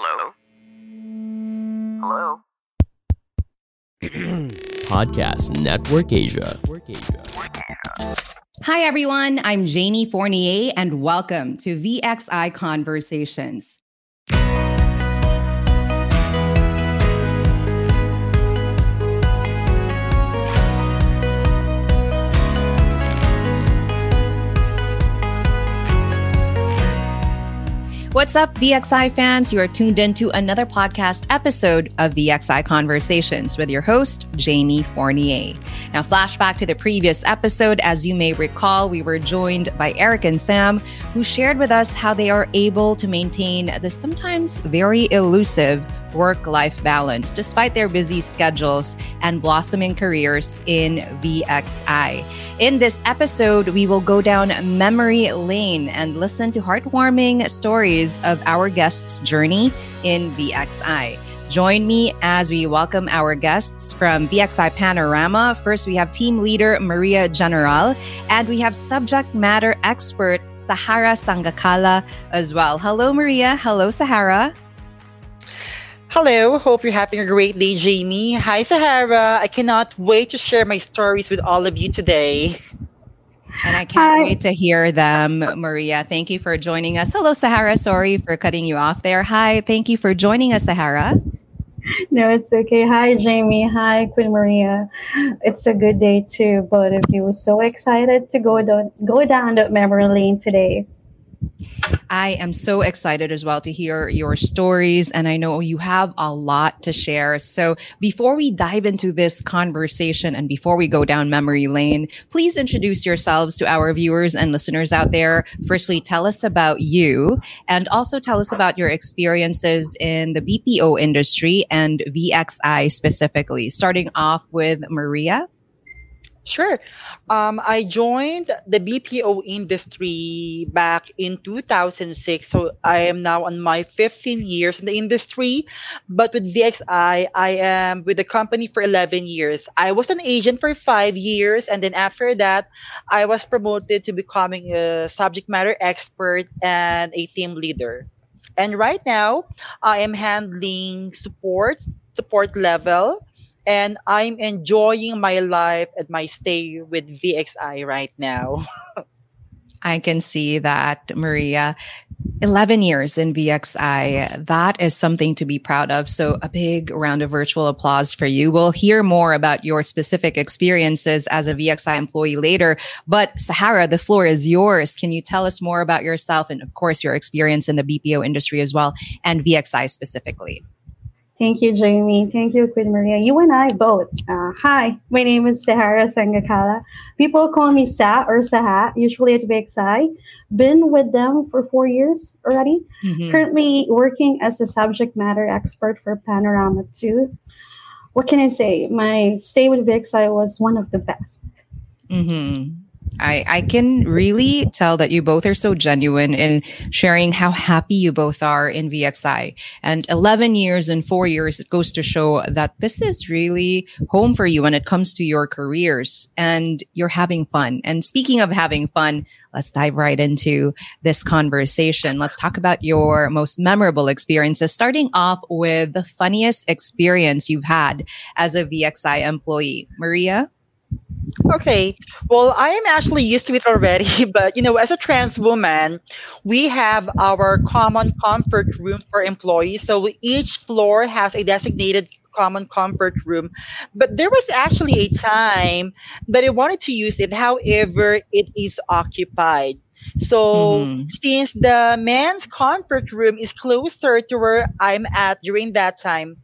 Hello? Hello? Podcast Network Asia. Hi, everyone. I'm Jamie Fournier, and welcome to VXI Conversations. What's up, VXI fans? You are tuned into another podcast episode of VXI Conversations with your host, Jamie Fournier. Now, flashback to the previous episode. As you may recall, we were joined by Eric and Sam, who shared with us how they are able to maintain the sometimes very elusive work life balance despite their busy schedules and blossoming careers in VXI. In this episode, we will go down memory lane and listen to heartwarming stories of our guests' journey in VXI. Join me as we welcome our guests from VXI Panorama. First, we have team leader Maria General, and we have subject matter expert Sahara Sangakala as well. Hello, Maria. Hello, Sahara. Hello, hope you're having a great day, Jamie. Hi, Sahara. I cannot wait to share my stories with all of you today. And I can't Hi. wait to hear them, Maria. Thank you for joining us. Hello, Sahara. Sorry for cutting you off there. Hi, thank you for joining us, Sahara. No, it's okay. Hi, Jamie. Hi, Queen Maria. It's a good day to both of you. So excited to go down go down the memory lane today. I am so excited as well to hear your stories. And I know you have a lot to share. So before we dive into this conversation and before we go down memory lane, please introduce yourselves to our viewers and listeners out there. Firstly, tell us about you and also tell us about your experiences in the BPO industry and VXI specifically. Starting off with Maria. Sure. Um, I joined the BPO industry back in 2006. So I am now on my 15 years in the industry. But with VXI, I am with the company for 11 years. I was an agent for five years. And then after that, I was promoted to becoming a subject matter expert and a team leader. And right now, I am handling support, support level and I'm enjoying my life and my stay with VXI right now. I can see that, Maria. 11 years in VXI. That is something to be proud of. So, a big round of virtual applause for you. We'll hear more about your specific experiences as a VXI employee later. But, Sahara, the floor is yours. Can you tell us more about yourself and, of course, your experience in the BPO industry as well and VXI specifically? Thank you, Jamie. Thank you, Queen Maria. You and I both. Uh, hi, my name is Sahara Sangakala. People call me Sa or Saha, usually at VXI. Been with them for four years already. Mm-hmm. Currently working as a subject matter expert for Panorama 2. What can I say? My stay with VXI was one of the best. Mm-hmm. I, I can really tell that you both are so genuine in sharing how happy you both are in VXI. And 11 years and four years, it goes to show that this is really home for you when it comes to your careers and you're having fun. And speaking of having fun, let's dive right into this conversation. Let's talk about your most memorable experiences, starting off with the funniest experience you've had as a VXI employee. Maria? Okay. Well, I am actually used to it already, but you know, as a trans woman, we have our common comfort room for employees. So each floor has a designated common comfort room. But there was actually a time that I wanted to use it, however, it is occupied. So mm-hmm. since the men's comfort room is closer to where I'm at during that time,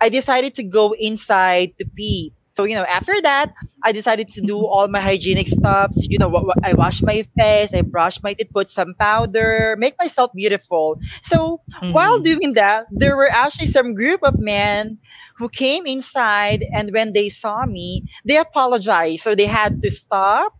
I decided to go inside to pee. So, you know, after that, I decided to do all my hygienic stuff. You know, I wash my face, I brush my teeth, put some powder, make myself beautiful. So, mm-hmm. while doing that, there were actually some group of men who came inside, and when they saw me, they apologized. So, they had to stop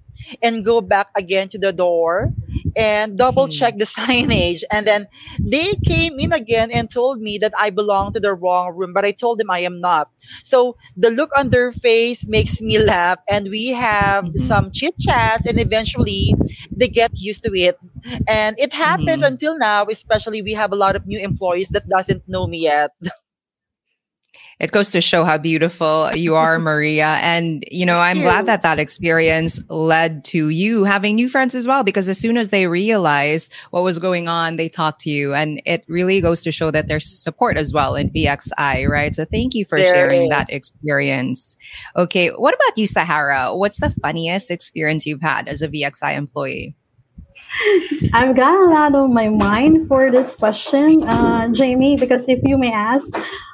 and go back again to the door and double check the signage. And then they came in again and told me that I belong to the wrong room, but I told them I am not. So the look on their face makes me laugh, and we have Mhm. some chit chats, and eventually they get used to it. And it happens Mhm. until now, especially we have a lot of new employees that doesn't know me yet. It goes to show how beautiful you are, Maria. And, you know, I'm glad that that experience led to you having new friends as well, because as soon as they realized what was going on, they talked to you. And it really goes to show that there's support as well in VXI, right? So thank you for There sharing that experience. Okay. What about you, Sahara? What's the funniest experience you've had as a VXI employee? I've got a lot on my mind for this question, uh, Jamie, because if you may ask,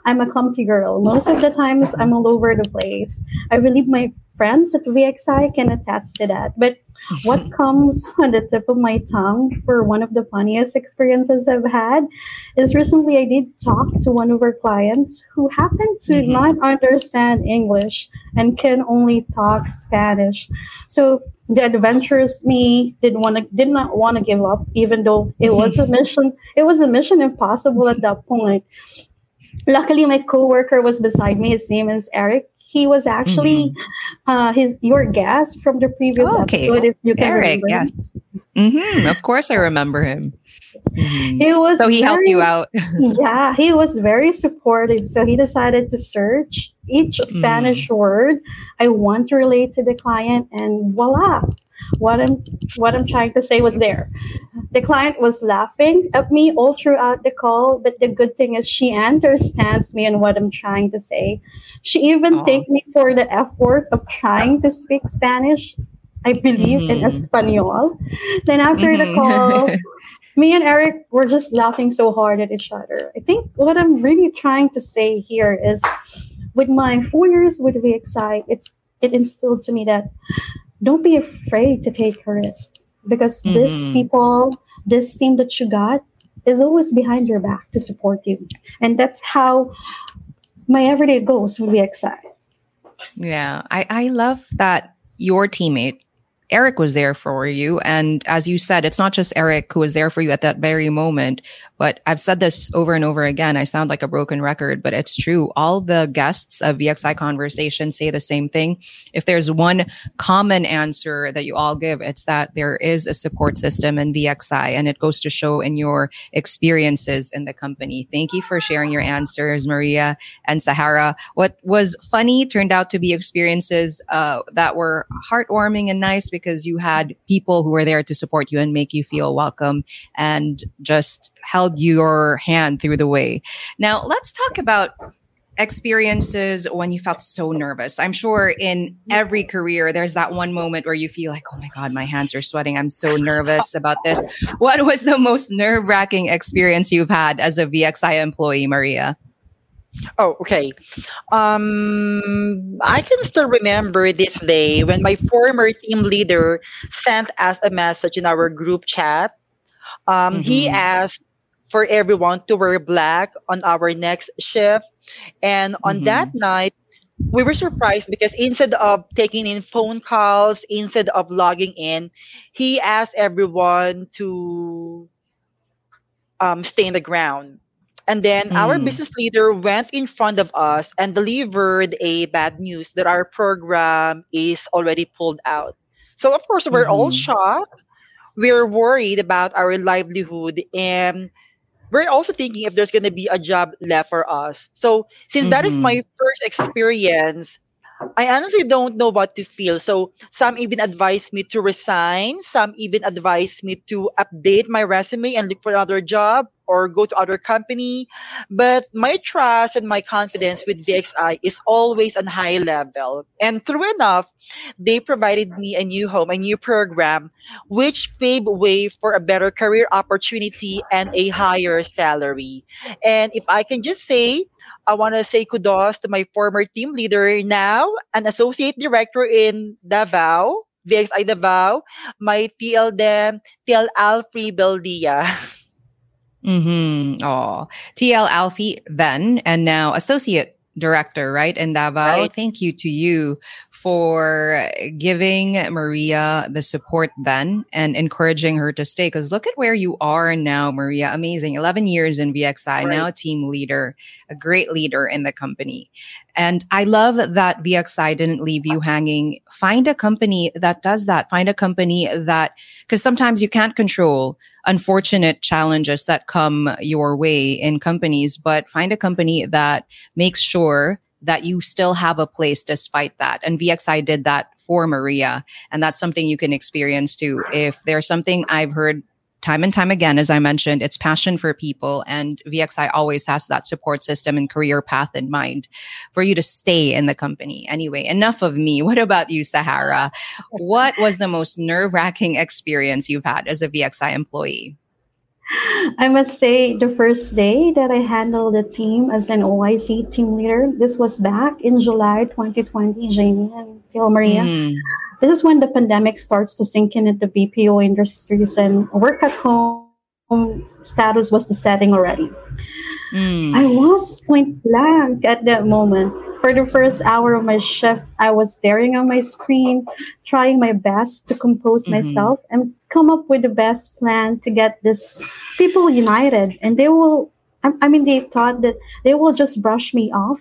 I'm a clumsy girl. Most of the times, I'm all over the place. I believe my friends at VXI can attest to that. But what comes on the tip of my tongue for one of the funniest experiences I've had is recently I did talk to one of our clients who happened to Mhm. not understand English and can only talk Spanish. So the adventurous me did want to did not want to give up, even though it was a mission. It was a mission impossible at that point. Luckily, my coworker was beside me. His name is Eric. He was actually uh, his your guest from the previous Oh, okay. episode. If you can Eric, remember. yes. hmm Of course, I remember him. Mhm. He was So he helped you out. yeah, he was very supportive. So he decided to search each Mm. Spanish word I want to relate to the client, and voila, what I'm what I'm trying to say was there. The client was laughing at me all throughout the call, but the good thing is she understands me and what I'm trying to say. She even thanked me for the effort of trying to speak Spanish. I believe in Mhm. Espanol. Then after the Mhm. call, me and Eric were just laughing so hard at each other. I think what I'm really trying to say here is with my four years with VXI, it, it instilled to me that don't be afraid to take a risk because this Mhm. people, this team that you got is always behind your back to support you. And that's how my everyday goes with VXI. Yeah, I, I love that your teammate, Eric, was there for you. And as you said, it's not just Eric who was there for you at that very moment, but I've said this over and over again. I sound like a broken record, but it's true. All the guests of VXI Conversation say the same thing. If there's one common answer that you all give, it's that there is a support system in VXI, and it goes to show in your experiences in the company. Thank you for sharing your answers, Maria and Sahara. What was funny turned out to be experiences uh, that were heartwarming and nice because you had people who were there to support you and make you feel welcome and just held your hand through the way. Now, let's talk about experiences when you felt so nervous. I'm sure in every career, there's that one moment where you feel like, oh my God, my hands are sweating. I'm so nervous about this. What was the most nerve wracking experience you've had as a VXI employee, Maria? Oh, okay. Um, I can still remember this day when my former team leader sent us a message in our group chat. Um, He Mhm. asked for everyone to wear black on our next shift. And on Mhm. that night, we were surprised because instead of taking in phone calls, instead of logging in, he asked everyone to um, stay in the ground. And then our Mm. business leader went in front of us and delivered a bad news that our program is already pulled out. So of course we're all Mhm. shocked. We're worried about our livelihood and we're also thinking if there's going to be a job left for us. So since that is Mhm. my first experience, I honestly don't know what to feel. So some even advised me to resign. Some even advised me to update my resume and look for another job or go to other company. But my trust and my confidence with VXI is always on high level. And true enough, they provided me a new home, a new program, which paved way for a better career opportunity and a higher salary. And if I can just say, I want to say kudos to my former team leader, now an associate director in Davao, VXI Davao, my TL them, TL Alfrey Beldia. Mm-hmm. Oh, TL Alfie then, and now associate director, right? In Davao. Right. Thank you to you for giving Maria the support then and encouraging her to stay. Because look at where you are now, Maria. Amazing. 11 years in VXI, right. now team leader, a great leader in the company. And I love that VXI didn't leave you hanging. Find a company that does that. Find a company that, because sometimes you can't control unfortunate challenges that come your way in companies, but find a company that makes sure that you still have a place despite that. And VXI did that for Maria. And that's something you can experience too. If there's something I've heard time and time again, as I mentioned, it's passion for people. And VXI always has that support system and career path in mind for you to stay in the company. Anyway, enough of me. What about you, Sahara? what was the most nerve wracking experience you've had as a VXI employee? I must say, the first day that I handled the team as an OIC team leader, this was back in July 2020, Jamie and Tio Maria. Mm. This is when the pandemic starts to sink in at the BPO industries and work at home status was the setting already. Mm. I was point blank at that moment. For the first hour of my shift, I was staring on my screen, trying my best to compose mm-hmm. myself and come up with the best plan to get this people united. And they will, I, mean, they thought that they will just brush me off.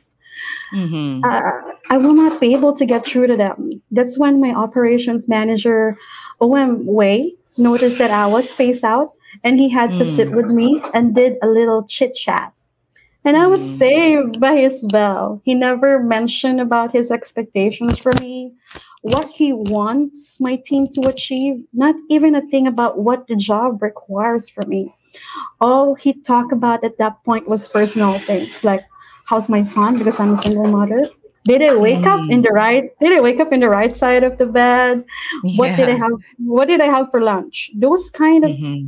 Mm-hmm. Uh, I will not be able to get through to them. That's when my operations manager, OM Way, noticed that I was spaced out and he had mm. to sit with me and did a little chit chat. And I was mm. saved by his bell. He never mentioned about his expectations for me, what he wants my team to achieve, not even a thing about what the job requires for me. All he talked about at that point was personal things like how's my son because I'm a single mother. Did it wake mm. up in the right? Did it wake up in the right side of the bed? Yeah. What did I have? What did I have for lunch? Those kind of mm-hmm.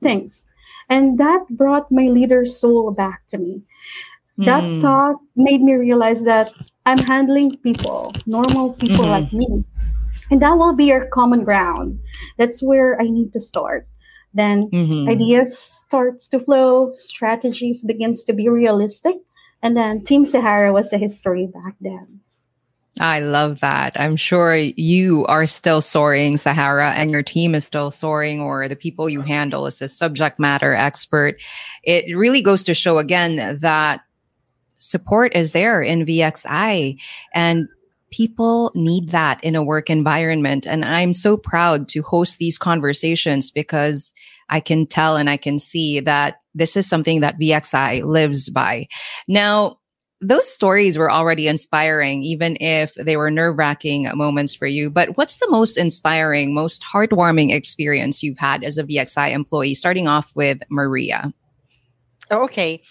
things, and that brought my leader soul back to me. That mm. thought made me realize that I'm handling people, normal people mm-hmm. like me. And that will be our common ground. That's where I need to start. Then mm-hmm. ideas starts to flow, strategies begins to be realistic. And then Team Sahara was a history back then. I love that. I'm sure you are still soaring, Sahara, and your team is still soaring, or the people you handle as a subject matter expert. It really goes to show again that support is there in VXI and people need that in a work environment. And I'm so proud to host these conversations because I can tell and I can see that this is something that VXI lives by. Now, those stories were already inspiring, even if they were nerve wracking moments for you. But what's the most inspiring, most heartwarming experience you've had as a VXI employee, starting off with Maria? Oh, okay.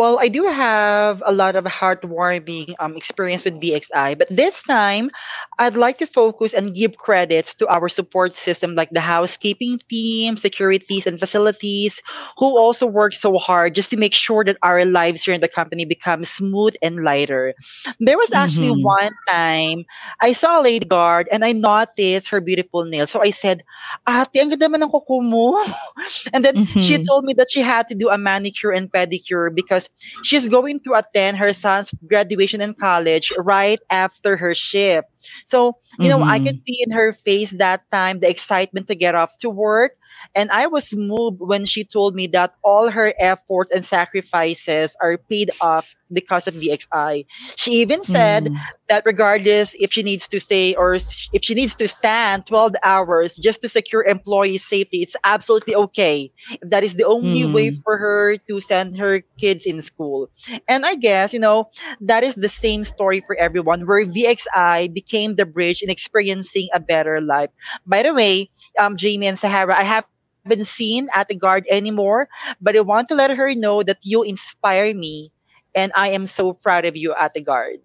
Well, I do have a lot of heartwarming um, experience with VXI, but this time I'd like to focus and give credits to our support system, like the housekeeping team, securities, and facilities, who also work so hard just to make sure that our lives here in the company become smooth and lighter. There was actually mm-hmm. one time I saw a lady guard and I noticed her beautiful nails. So I said, Ate, ang ganda man ng kuko mo. and then mm-hmm. she told me that she had to do a manicure and pedicure because she's going to attend her son's graduation in college right after her shift. So, you mm-hmm. know, I can mm-hmm. see in her face that time the excitement to get off to work. And I was moved when she told me that all her efforts and sacrifices are paid off because of VXI. She even said mm. that regardless if she needs to stay or if she needs to stand 12 hours just to secure employee safety, it's absolutely okay. If that is the only mm. way for her to send her kids in school. And I guess, you know, that is the same story for everyone where VXI became the bridge in experiencing a better life. By the way, um, Jamie and Sahara, I have been seen at the guard anymore, but I want to let her know that you inspire me and I am so proud of you at the guard.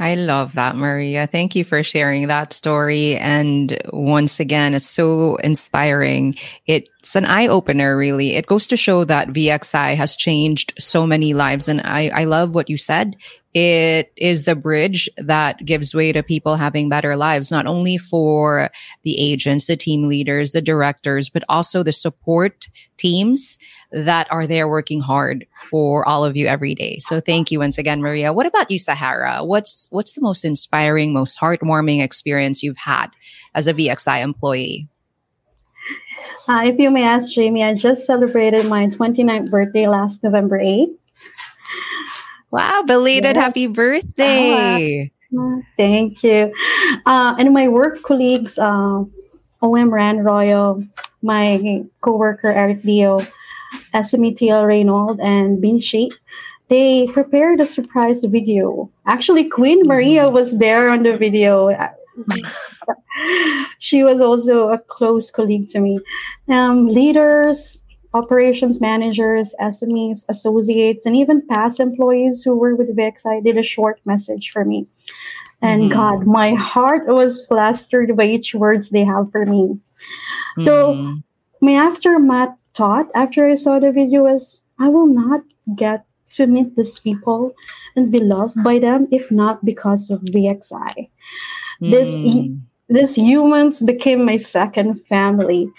I love that, Maria. Thank you for sharing that story. And once again, it's so inspiring. It's an eye opener, really. It goes to show that VXI has changed so many lives. And I, I love what you said. It is the bridge that gives way to people having better lives, not only for the agents, the team leaders, the directors, but also the support teams that are there working hard for all of you every day. So thank you once again, Maria. What about you, Sahara? What's what's the most inspiring, most heartwarming experience you've had as a VXI employee? Uh, if you may ask Jamie, I just celebrated my 29th birthday last November 8th. Wow, belated yeah. happy birthday. Uh, thank you. Uh, and my work colleagues, uh, OM Rand Royal, my coworker Eric Leo, SMETL Reynold, and Bin Sheikh, they prepared a surprise video. Actually, Queen Maria was there on the video she was also a close colleague to me. Um, leaders, operations managers, SMEs, associates, and even past employees who were with VXI did a short message for me. And mm-hmm. God, my heart was plastered by each words they have for me. Mm-hmm. So my aftermath thought after I saw the video was I will not get to meet these people and be loved by them if not because of VXI. This mm. this humans became my second family.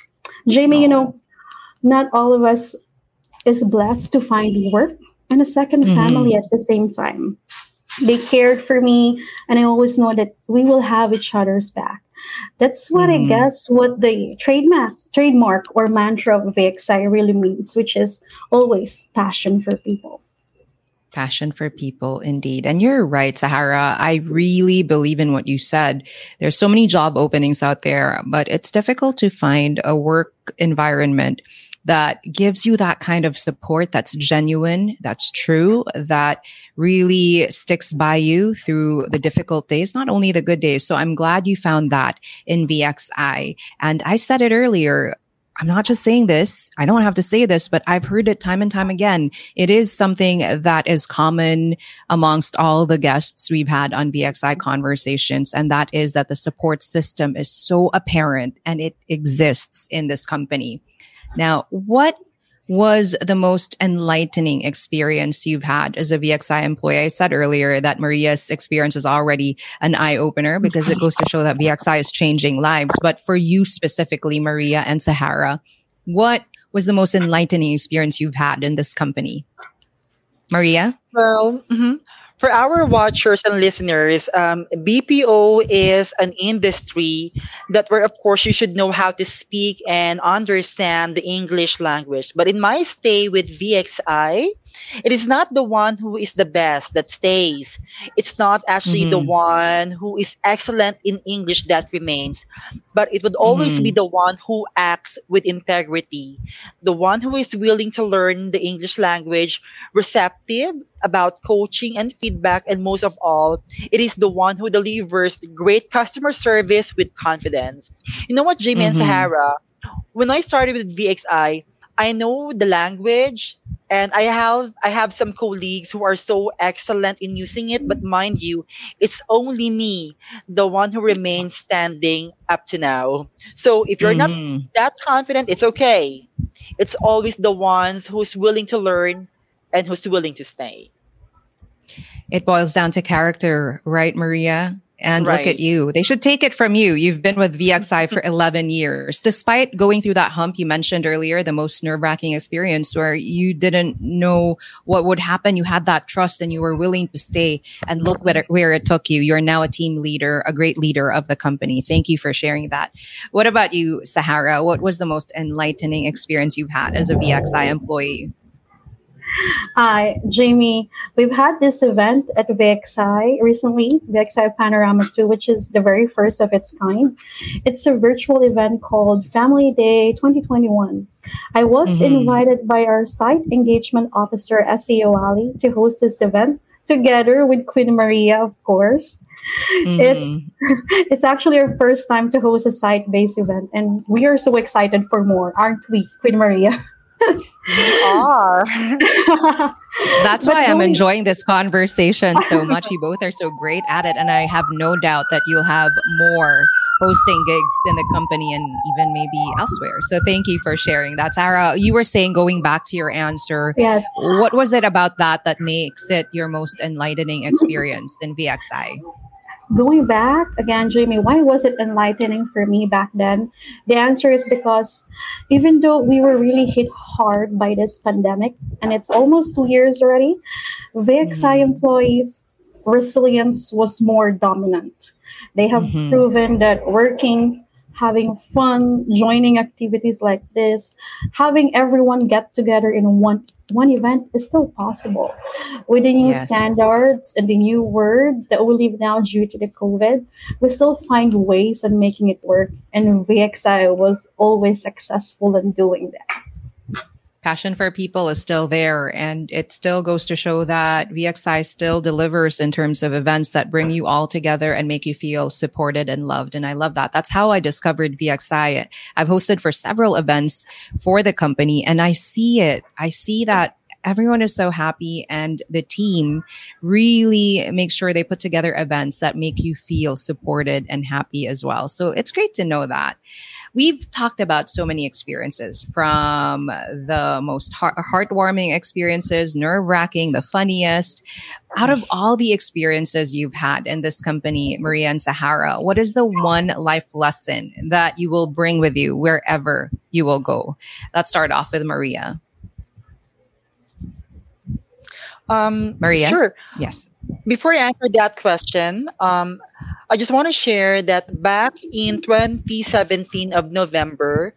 Jamie, oh. you know, not all of us is blessed to find work and a 2nd mm-hmm. family at the same time. They cared for me, and I always know that we will have each other's back. That's what mm-hmm. I guess what the trademark, trademark or mantra of VXI really means, which is always passion for people. Passion for people, indeed. And you're right, Sahara. I really believe in what you said. There's so many job openings out there, but it's difficult to find a work environment that gives you that kind of support that's genuine, that's true, that really sticks by you through the difficult days, not only the good days. So I'm glad you found that in VXI. And I said it earlier, I'm not just saying this. I don't have to say this, but I've heard it time and time again. It is something that is common amongst all the guests we've had on VXI conversations. And that is that the support system is so apparent and it exists in this company. Now, what was the most enlightening experience you've had as a VXI employee? I said earlier that Maria's experience is already an eye opener because it goes to show that VXI is changing lives. But for you specifically, Maria and Sahara, what was the most enlightening experience you've had in this company? Maria? Well, mm-hmm for our watchers and listeners, um, BPO is an industry that where, of course, you should know how to speak and understand the English language. But in my stay with VXI, it is not the one who is the best that stays. It's not actually mm-hmm. the one who is excellent in English that remains, but it would always mm-hmm. be the one who acts with integrity, the one who is willing to learn the English language, receptive about coaching and feedback, and most of all, it is the one who delivers great customer service with confidence. You know what, Jamie mm-hmm. and Sahara? When I started with VXI, I know the language and I have I have some colleagues who are so excellent in using it, but mind you, it's only me, the one who remains standing up to now. So if you're mm-hmm. not that confident, it's okay. It's always the ones who's willing to learn and who's willing to stay. It boils down to character, right, Maria? And right. look at you. They should take it from you. You've been with VXI for 11 years. Despite going through that hump you mentioned earlier, the most nerve wracking experience where you didn't know what would happen, you had that trust and you were willing to stay and look where it, where it took you. You're now a team leader, a great leader of the company. Thank you for sharing that. What about you, Sahara? What was the most enlightening experience you've had as a VXI employee? Hi, Jamie. We've had this event at VXI recently, VXI Panorama 2, which is the very first of its kind. It's a virtual event called Family Day 2021. I was mm-hmm. invited by our site engagement officer, SEO Ali, to host this event together with Queen Maria, of course. Mm-hmm. It's it's actually our first time to host a site-based event, and we are so excited for more, aren't we, Queen Maria? we are. That's why I'm enjoying this conversation so much. You both are so great at it. And I have no doubt that you'll have more hosting gigs in the company and even maybe elsewhere. So thank you for sharing that. Sarah, you were saying going back to your answer, Yeah. what was it about that that makes it your most enlightening experience in VXI? Going back again, Jamie, why was it enlightening for me back then? The answer is because even though we were really hit hard by this pandemic, and it's almost two years already, VXI Mhm. employees' resilience was more dominant. They have Mhm. proven that working, having fun, joining activities like this, having everyone get together in one one event is still possible. With the new Yes. standards and the new word that we live now due to the COVID, we still find ways of making it work. And VXI was always successful in doing that. Passion for people is still there and it still goes to show that VXI still delivers in terms of events that bring you all together and make you feel supported and loved and I love that. That's how I discovered VXI. I've hosted for several events for the company and I see it. I see that everyone is so happy and the team really makes sure they put together events that make you feel supported and happy as well. So it's great to know that we've talked about so many experiences from the most heart- heartwarming experiences, nerve wracking, the funniest. Out of all the experiences you've had in this company, Maria and Sahara, what is the one life lesson that you will bring with you wherever you will go? Let's start off with Maria. Um, Maria? Sure. Yes. Before I answer that question, um, I just want to share that back in 2017 of November,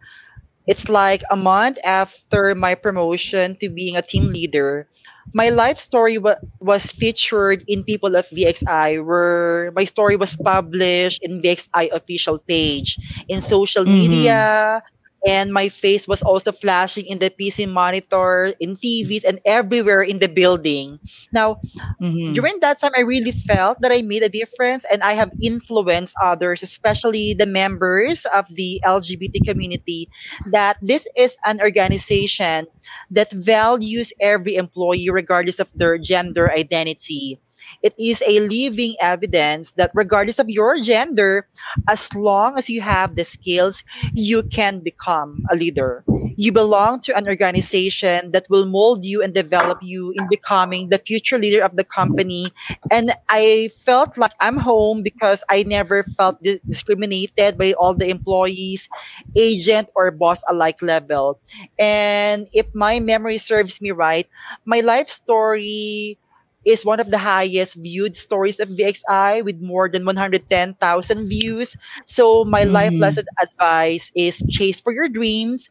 it's like a month after my promotion to being a team leader. My life story wa- was featured in People of VXI, where my story was published in VXI official page, in social Mhm. media, and my face was also flashing in the PC monitor, in TVs, and everywhere in the building. Now, Mhm. during that time, I really felt that I made a difference and I have influenced others, especially the members of the LGBT community, that this is an organization that values every employee regardless of their gender identity. It is a living evidence that regardless of your gender, as long as you have the skills, you can become a leader. You belong to an organization that will mold you and develop you in becoming the future leader of the company. And I felt like I'm home because I never felt di- discriminated by all the employees, agent, or boss alike level. And if my memory serves me right, my life story is one of the highest viewed stories of VXI with more than 110,000 views. So my life Mhm. lesson advice is chase for your dreams,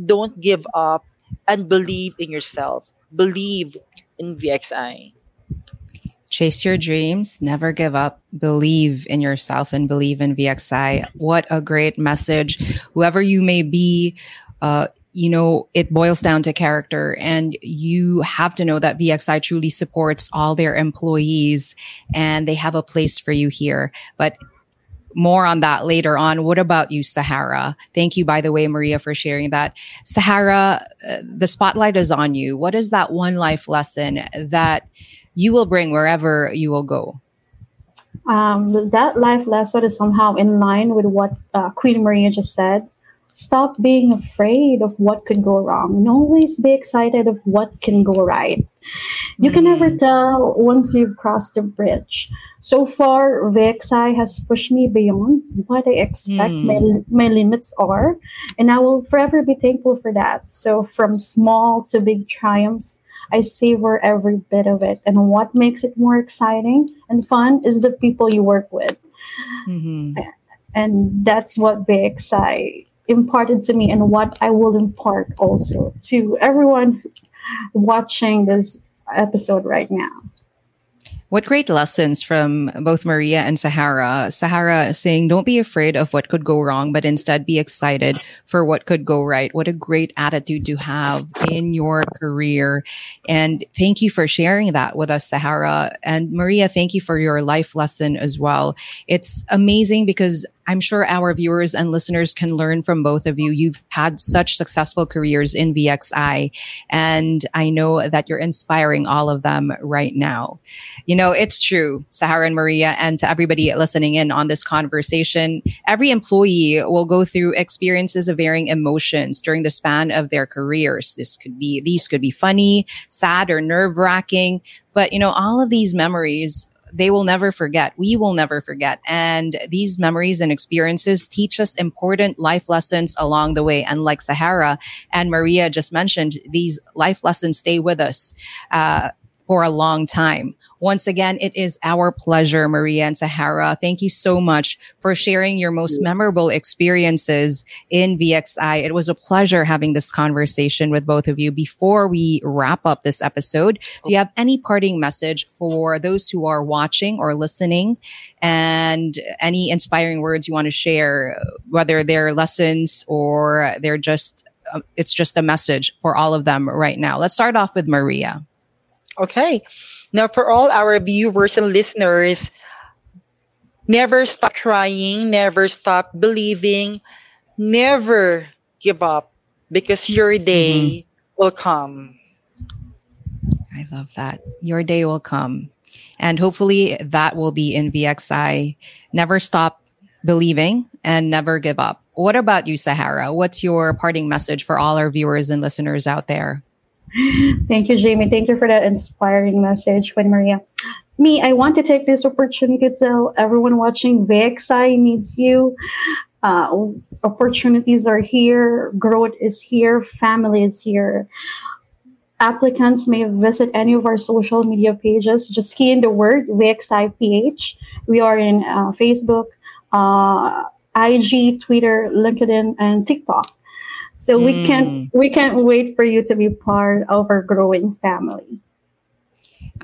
don't give up, and believe in yourself. Believe in VXI. Chase your dreams, never give up, believe in yourself, and believe in VXI. What a great message. Whoever you may be, uh, you know, it boils down to character, and you have to know that VXI truly supports all their employees and they have a place for you here. But more on that later on. What about you, Sahara? Thank you, by the way, Maria, for sharing that. Sahara, uh, the spotlight is on you. What is that one life lesson that you will bring wherever you will go? Um, that life lesson is somehow in line with what uh, Queen Maria just said. Stop being afraid of what could go wrong and always be excited of what can go right. You can never tell once you've crossed the bridge. So far, VXI has pushed me beyond what I expect Hmm. my, my limits are, and I will forever be thankful for that. So, from small to big triumphs, I savor every bit of it. And what makes it more exciting and fun is the people you work with. Mhm. And that's what VXI imparted to me and what I will impart also to everyone watching this episode right now. What great lessons from both Maria and Sahara. Sahara saying, don't be afraid of what could go wrong, but instead be excited for what could go right. What a great attitude to have in your career. And thank you for sharing that with us, Sahara. And Maria, thank you for your life lesson as well. It's amazing because I'm sure our viewers and listeners can learn from both of you. You've had such successful careers in VXI, and I know that you're inspiring all of them right now. You know, it's true, Sahara and Maria, and to everybody listening in on this conversation, every employee will go through experiences of varying emotions during the span of their careers. This could be, these could be funny, sad, or nerve wracking. But, you know, all of these memories they will never forget. We will never forget. And these memories and experiences teach us important life lessons along the way. And like Sahara and Maria just mentioned, these life lessons stay with us. Uh, for a long time. Once again, it is our pleasure, Maria and Sahara. Thank you so much for sharing your most memorable experiences in VXI. It was a pleasure having this conversation with both of you. Before we wrap up this episode, do you have any parting message for those who are watching or listening and any inspiring words you want to share, whether they're lessons or they're just, uh, it's just a message for all of them right now. Let's start off with Maria. Okay. Now, for all our viewers and listeners, never stop trying, never stop believing, never give up because your day mm-hmm. will come. I love that. Your day will come. And hopefully that will be in VXI. Never stop believing and never give up. What about you, Sahara? What's your parting message for all our viewers and listeners out there? Thank you, Jamie. Thank you for that inspiring message, Juan Maria. Me, I want to take this opportunity to tell everyone watching VXI needs you. Uh, opportunities are here, growth is here, family is here. Applicants may visit any of our social media pages. Just key in the word VXIPH. We are in uh, Facebook, uh, IG, Twitter, LinkedIn, and TikTok. So mm. we can't hmm. we can't wait for you to be part of our growing family.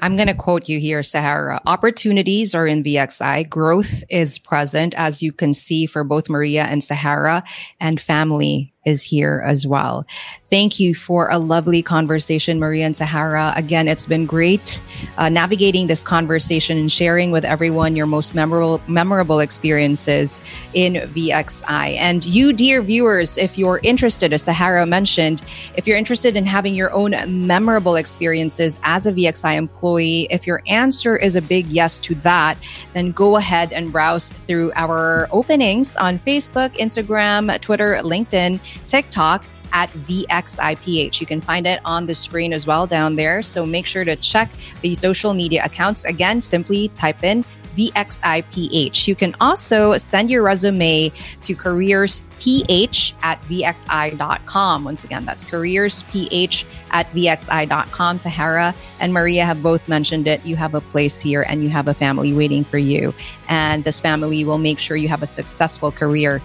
I'm going to quote you here, Sahara. Opportunities are in VXI. Growth is present, as you can see for both Maria and Sahara, and family is here as well. Thank you for a lovely conversation, Maria and Sahara. Again, it's been great uh, navigating this conversation and sharing with everyone your most memorable memorable experiences in VXI. And you, dear viewers, if you're interested, as Sahara mentioned, if you're interested in having your own memorable experiences as a VXI employee, if your answer is a big yes to that, then go ahead and browse through our openings on Facebook, Instagram, Twitter, LinkedIn TikTok at VXIPH. You can find it on the screen as well down there. So make sure to check the social media accounts. Again, simply type in VXIPH. You can also send your resume to careersph at VXI.com. Once again, that's careersph at VXI.com. Sahara and Maria have both mentioned it. You have a place here and you have a family waiting for you. And this family will make sure you have a successful career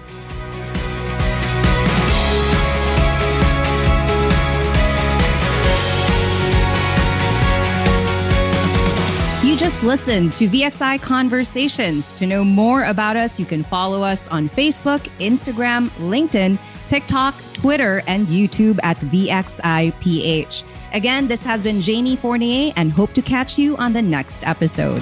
just listened to VXI Conversations. To know more about us, you can follow us on Facebook, Instagram, LinkedIn, TikTok, Twitter, and YouTube at VXIPH. Again, this has been Jamie Fournier and hope to catch you on the next episode.